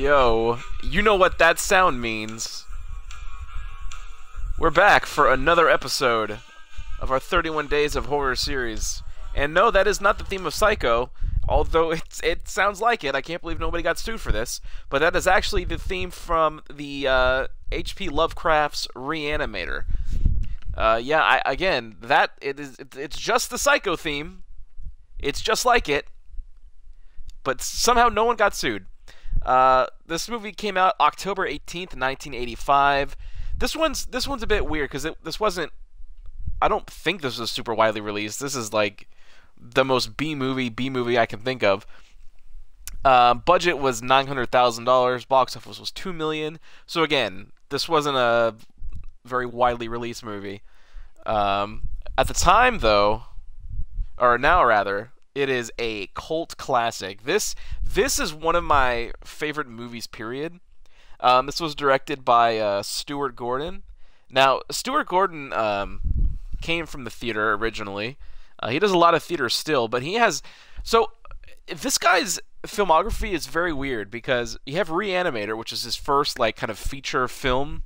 Yo, you know what that sound means. We're back for another episode of our 31 Days of Horror series. And no, that is not the theme of Psycho, although it's, it sounds like it. I can't believe nobody got sued for this. But that is actually the theme from the uh, H.P. Lovecraft's Reanimator. Uh, yeah, I, again, that it is. It, it's just the Psycho theme. It's just like it, but somehow no one got sued. Uh, this movie came out October 18th, 1985. This one's this one's a bit weird because this wasn't. I don't think this was super widely released. This is like the most B movie B movie I can think of. Uh, budget was nine hundred thousand dollars. Box office was two million. So again, this wasn't a very widely released movie. Um, at the time, though, or now rather, it is a cult classic. This this is one of my favorite movies. Period. Um, this was directed by uh, Stuart Gordon. Now, Stuart Gordon um, came from the theater originally. Uh, he does a lot of theater still, but he has so this guy's filmography is very weird because you have Reanimator, which is his first like kind of feature film,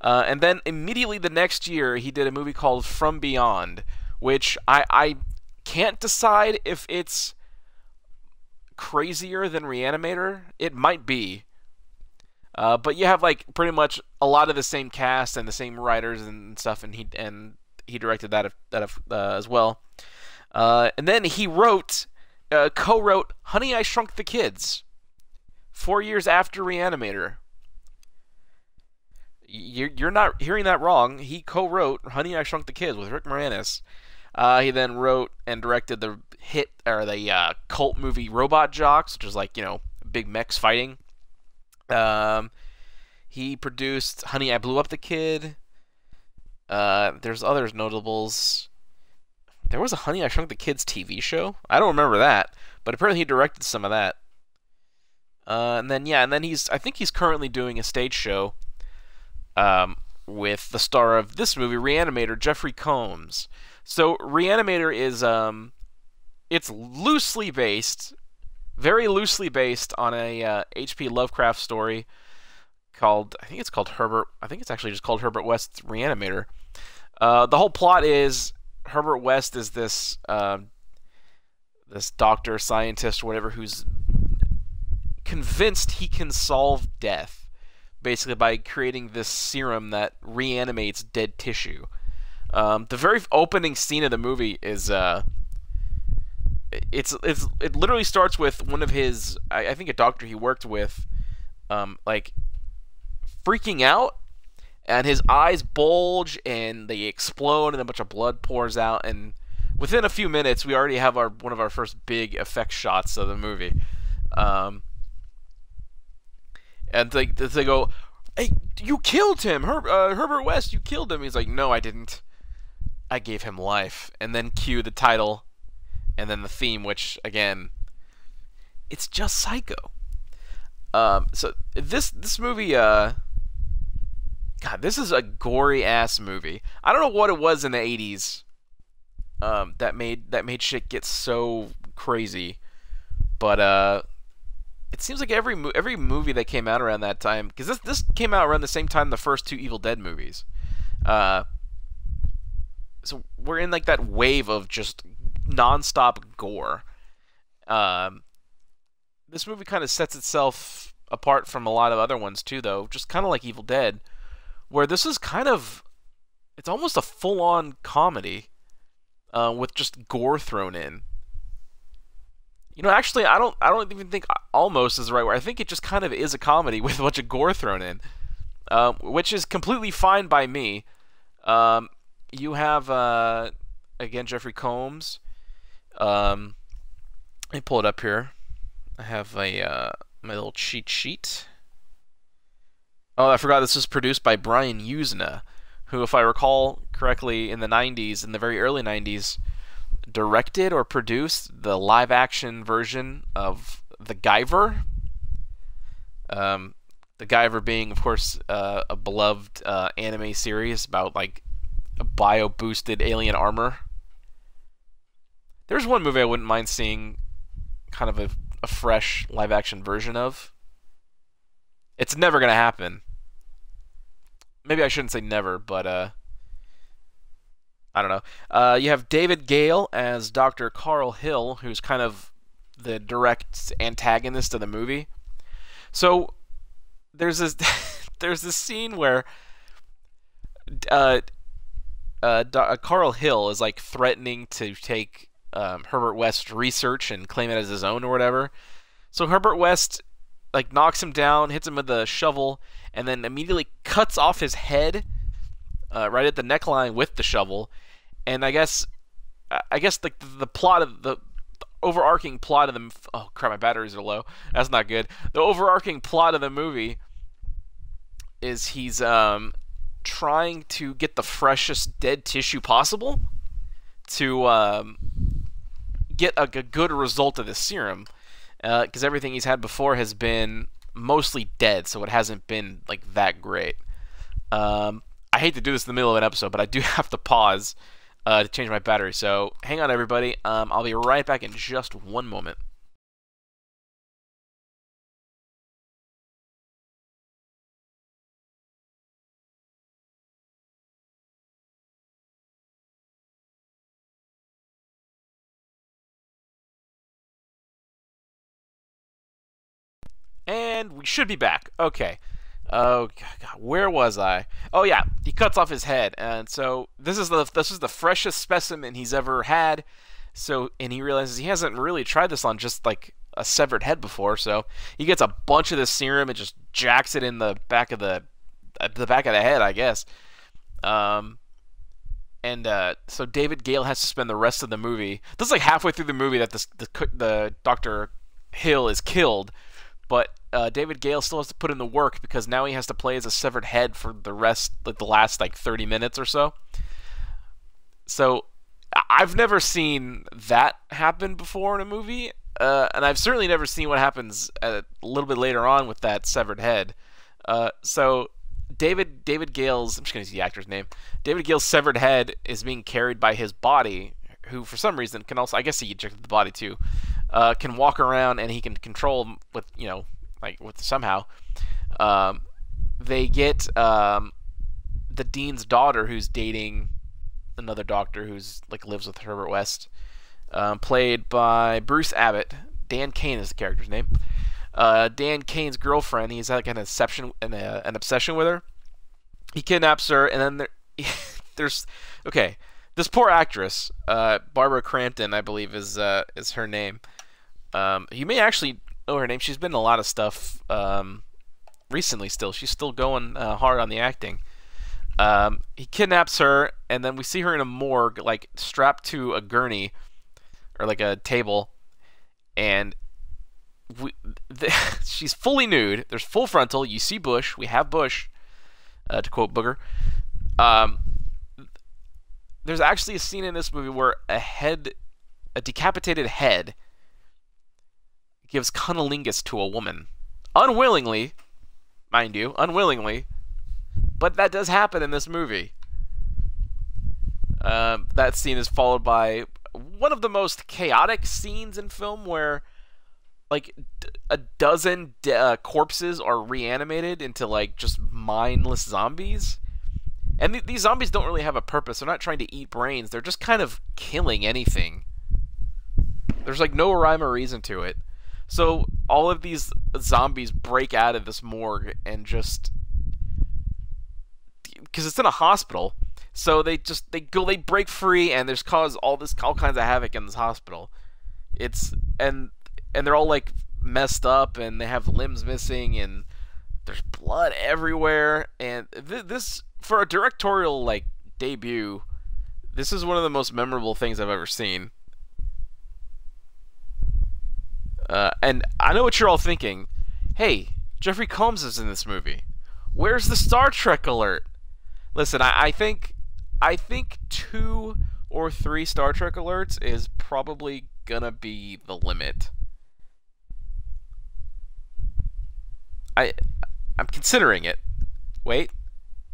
uh, and then immediately the next year he did a movie called From Beyond, which I I can't decide if it's crazier than Reanimator. It might be. Uh, but you have like pretty much a lot of the same cast and the same writers and stuff, and he and he directed that that uh, as well. Uh, and then he wrote, uh, co-wrote "Honey, I Shrunk the Kids," four years after Reanimator. You're, you're not hearing that wrong. He co-wrote "Honey, I Shrunk the Kids" with Rick Moranis. Uh, he then wrote and directed the hit or the uh, cult movie Robot Jox, which is like you know big mechs fighting. Um, he produced Honey, I Blew Up the Kid. Uh, there's others notables. There was a Honey, I Shrunk the Kids TV show. I don't remember that, but apparently he directed some of that. Uh, and then yeah, and then he's I think he's currently doing a stage show. Um, with the star of this movie, Reanimator, Jeffrey Combs. So Reanimator is um, it's loosely based, very loosely based on a uh, H.P. Lovecraft story called I think it's called Herbert. I think it's actually just called Herbert West's Reanimator. Uh, the whole plot is Herbert West is this uh, this doctor, scientist, whatever, who's convinced he can solve death, basically by creating this serum that reanimates dead tissue. Um, the very opening scene of the movie is uh, it's it's it literally starts with one of his I, I think a doctor he worked with, um, like freaking out, and his eyes bulge and they explode and a bunch of blood pours out and within a few minutes we already have our one of our first big effect shots of the movie. Um, and they they go, "Hey, you killed him, Her- uh, Herbert West! You killed him!" He's like, "No, I didn't." I gave him life, and then cue the title, and then the theme, which again, it's just Psycho. Um, so this this movie, uh, God, this is a gory ass movie. I don't know what it was in the '80s, um, that made that made shit get so crazy, but uh, it seems like every every movie that came out around that time, because this this came out around the same time the first two Evil Dead movies. Uh, so we're in like that wave of just nonstop gore. Um, this movie kind of sets itself apart from a lot of other ones too, though. Just kind of like Evil Dead, where this is kind of it's almost a full-on comedy uh, with just gore thrown in. You know, actually, I don't. I don't even think almost is the right word. I think it just kind of is a comedy with a bunch of gore thrown in, uh, which is completely fine by me. Um, you have uh, again Jeffrey Combs. Um, let me pull it up here. I have a uh, my little cheat sheet. Oh, I forgot this was produced by Brian Yuzna, who, if I recall correctly, in the '90s, in the very early '90s, directed or produced the live-action version of The Guyver. Um, the Guyver being, of course, uh, a beloved uh, anime series about like bio boosted alien armor. There's one movie I wouldn't mind seeing kind of a, a fresh live action version of. It's never gonna happen. Maybe I shouldn't say never, but uh, I don't know. Uh, you have David Gale as Dr. Carl Hill, who's kind of the direct antagonist of the movie. So there's this there's this scene where uh, uh, uh, Carl Hill is like threatening to take um, Herbert West's research and claim it as his own or whatever. So Herbert West like knocks him down, hits him with a shovel, and then immediately cuts off his head uh, right at the neckline with the shovel. And I guess I guess the the plot of the, the overarching plot of the oh crap my batteries are low that's not good the overarching plot of the movie is he's um trying to get the freshest dead tissue possible to um, get a, a, good result of the serum because uh, everything he's had before has been mostly dead, so it hasn't been like that great. Um, I hate to do this in the middle of an episode, but I do have to pause uh, to change my battery. So hang on, everybody. Um, I'll be right back in just one moment. And we should be back. Okay. Oh God, where was I? Oh yeah, he cuts off his head, and so this is the this is the freshest specimen he's ever had. So and he realizes he hasn't really tried this on just like a severed head before. So he gets a bunch of this serum and just jacks it in the back of the the back of the head, I guess. Um, and uh, so David Gale has to spend the rest of the movie. This is like halfway through the movie that the the, the Doctor Hill is killed, but uh, David Gale still has to put in the work because now he has to play as a severed head for the rest, like the last like 30 minutes or so. So I've never seen that happen before in a movie, uh, and I've certainly never seen what happens a little bit later on with that severed head. Uh, so David David Gale's I'm just gonna use the actor's name. David Gale's severed head is being carried by his body, who for some reason can also I guess he ejected the body too, uh, can walk around and he can control with you know like with somehow. Um, they get um, the dean's daughter who's dating another doctor who's like lives with Herbert West, um, played by Bruce Abbott. Dan Cain is the character's name. Uh, Dan Cain's girlfriend. He's like an obsession, an, uh, an obsession with her. He kidnaps her, and then there, there's okay. This poor actress, uh, Barbara Crampton, I believe is uh, is her name. Um, you may actually know her name. She's been in a lot of stuff um, recently. Still, she's still going uh, hard on the acting. Um, he kidnaps her, and then we see her in a morgue, like strapped to a gurney or like a table, and we, the, she's fully nude. There's full frontal. You see Bush. We have Bush, uh, to quote Booger. Um, there's actually a scene in this movie where a head, a decapitated head, gives cunnilingus to a woman. Unwillingly, mind you, unwillingly. But that does happen in this movie. Uh, that scene is followed by one of the most chaotic scenes in film where like a dozen uh, corpses are reanimated into like just mindless zombies. And th- these zombies don't really have a purpose. They're not trying to eat brains. They're just kind of killing anything. There's like no rhyme or reason to it. So all of these zombies break out of this morgue and just because it's in a hospital. So they just they go they break free and there's cause all this all kinds of havoc in this hospital. It's and and they're all like messed up and they have limbs missing and there's blood everywhere and th- this for a directorial like debut this is one of the most memorable things I've ever seen. Uh, and I know what you're all thinking. Hey, Jeffrey Combs is in this movie. Where's the Star Trek alert? Listen, I, I think I think two or three Star Trek alerts is probably gonna be the limit. I I'm considering it. Wait,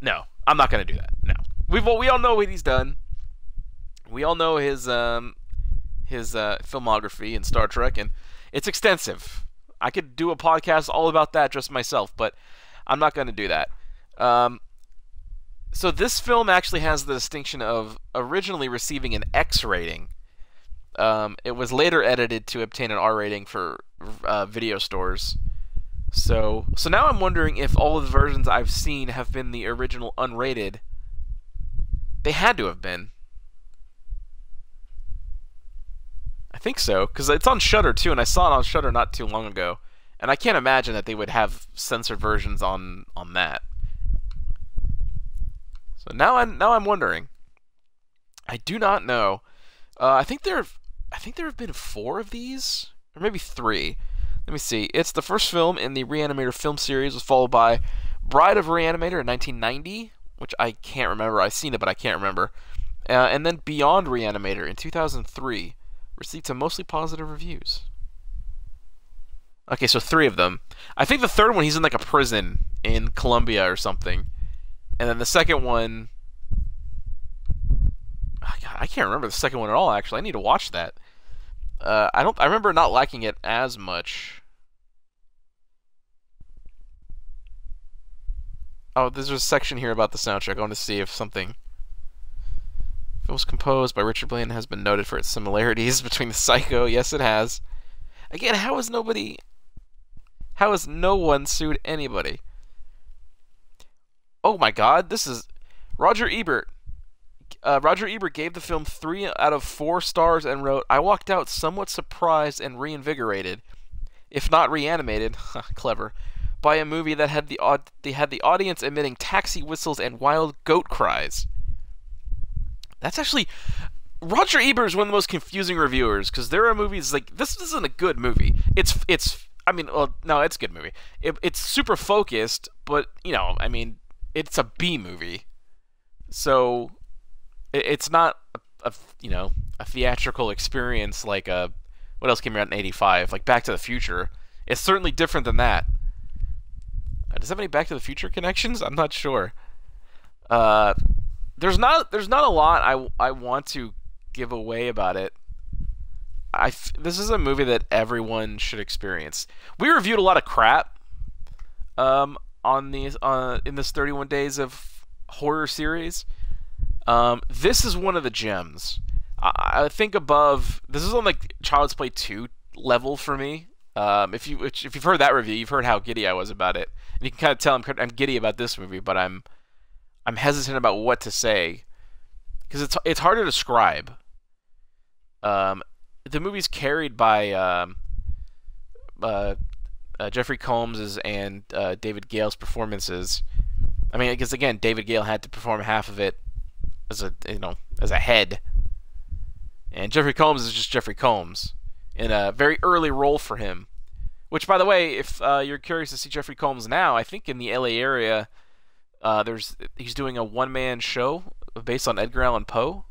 no, I'm not gonna do that. No, we've we all know what he's done. We all know his um his uh, filmography in Star Trek, and it's extensive. I could do a podcast all about that just myself, but I'm not going to do that. Um, so this film actually has the distinction of originally receiving an X rating. Um, it was later edited to obtain an R rating for uh, video stores. So, so now I'm wondering if all of the versions I've seen have been the original unrated. They had to have been. I think so, because it's on Shudder too, and I saw it on Shudder not too long ago, and I can't imagine that they would have censored versions on on that. So now I'm now I'm wondering. I do not know. Uh, I think there, I think there have been four of these, or maybe three. Let me see. It's the first film in the Reanimator film series, was followed by Bride of Reanimator in 1990, which I can't remember. I've seen it, but I can't remember. Uh, and then Beyond Reanimator in 2003 received some mostly positive reviews. Okay, so three of them. I think the third one he's in like a prison in Colombia or something, and then the second one. I can't remember the second one at all. Actually, I need to watch that. Uh, I don't. I remember not liking it as much. Oh, there's a section here about the soundtrack. I want to see if something. It was composed by Richard Blaine has been noted for its similarities between the Psycho. Yes, it has. Again, how has nobody. How has no one sued anybody? Oh my god, this is. Roger Ebert uh, Roger Ebert gave the film three out of four stars and wrote, "I walked out somewhat surprised and reinvigorated, if not reanimated, clever, by a movie that had the they had the audience emitting taxi whistles and wild goat cries." That's actually Roger Ebert is one of the most confusing reviewers because there are movies like this isn't a good movie. It's it's I mean, well, no, it's a good movie. It, it's super focused, but you know, I mean, it's a B movie. So it's not a, a, you know a theatrical experience like a what else came out in '85 like Back to the Future. It's certainly different than that. Uh, does that have any Back to the Future connections? I'm not sure. Uh, there's not there's not a lot I I want to give away about it. I this is a movie that everyone should experience. We reviewed a lot of crap um, on these uh, in this 31 days of horror series. Um, this is one of the gems. I, I, think above. This is on like Child's Play two level for me. Um, if you if you've heard that review, you've heard how giddy I was about it, and you can kind of tell I'm I'm giddy about this movie, but I'm I'm hesitant about what to say because it's it's hard to describe. Um, the movie's carried by um, uh, uh, Jeffrey Combs's and uh, David Gale's performances. I mean, because again, David Gale had to perform half of it as a you know as a head, and Jeffrey Combs is just Jeffrey Combs in a very early role for him. Which, by the way, if uh, you're curious to see Jeffrey Combs now, I think in the LA area, uh, there's he's doing a one-man show based on Edgar Allan Poe,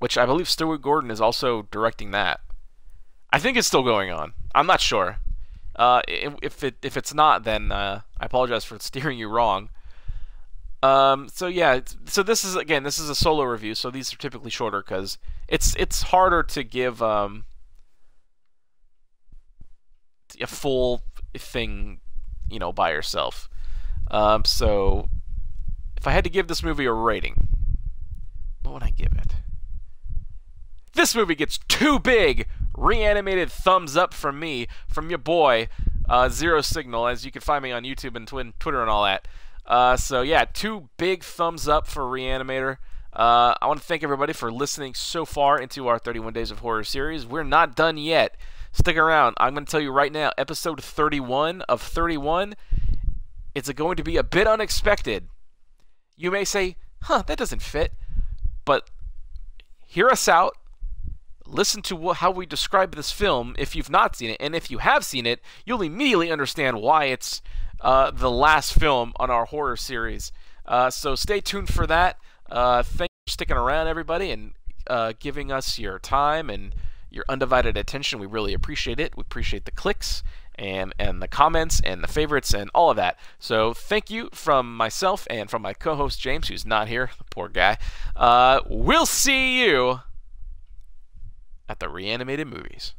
which I believe Stuart Gordon is also directing that. I think it's still going on. I'm not sure. Uh, if it if it's not, then uh, I apologize for steering you wrong. Um, so yeah, so this is again, this is a solo review, so these are typically shorter because it's it's harder to give um, a full thing, you know, by yourself. Um, so if I had to give this movie a rating, what would I give it? This movie gets two big. Reanimated thumbs up from me, from your boy, uh, Zero Signal, as you can find me on YouTube and Twitter and all that. Uh, so yeah, two big thumbs up for Reanimator. Uh, I want to thank everybody for listening so far into our 31 Days of Horror series. We're not done yet. Stick around. I'm going to tell you right now, episode 31 of 31, it's going to be a bit unexpected. You may say, huh, that doesn't fit. But hear us out. Listen to how we describe this film if you've not seen it. And if you have seen it, you'll immediately understand why it's uh, the last film on our horror series. Uh, so stay tuned for that. Uh, thanks for sticking around, everybody, and uh, giving us your time and your undivided attention. We really appreciate it. We appreciate the clicks and and the comments and the favorites and all of that. So thank you from myself and from my co-host James, who's not here, poor guy. Uh, we'll see you at the reanimated movies.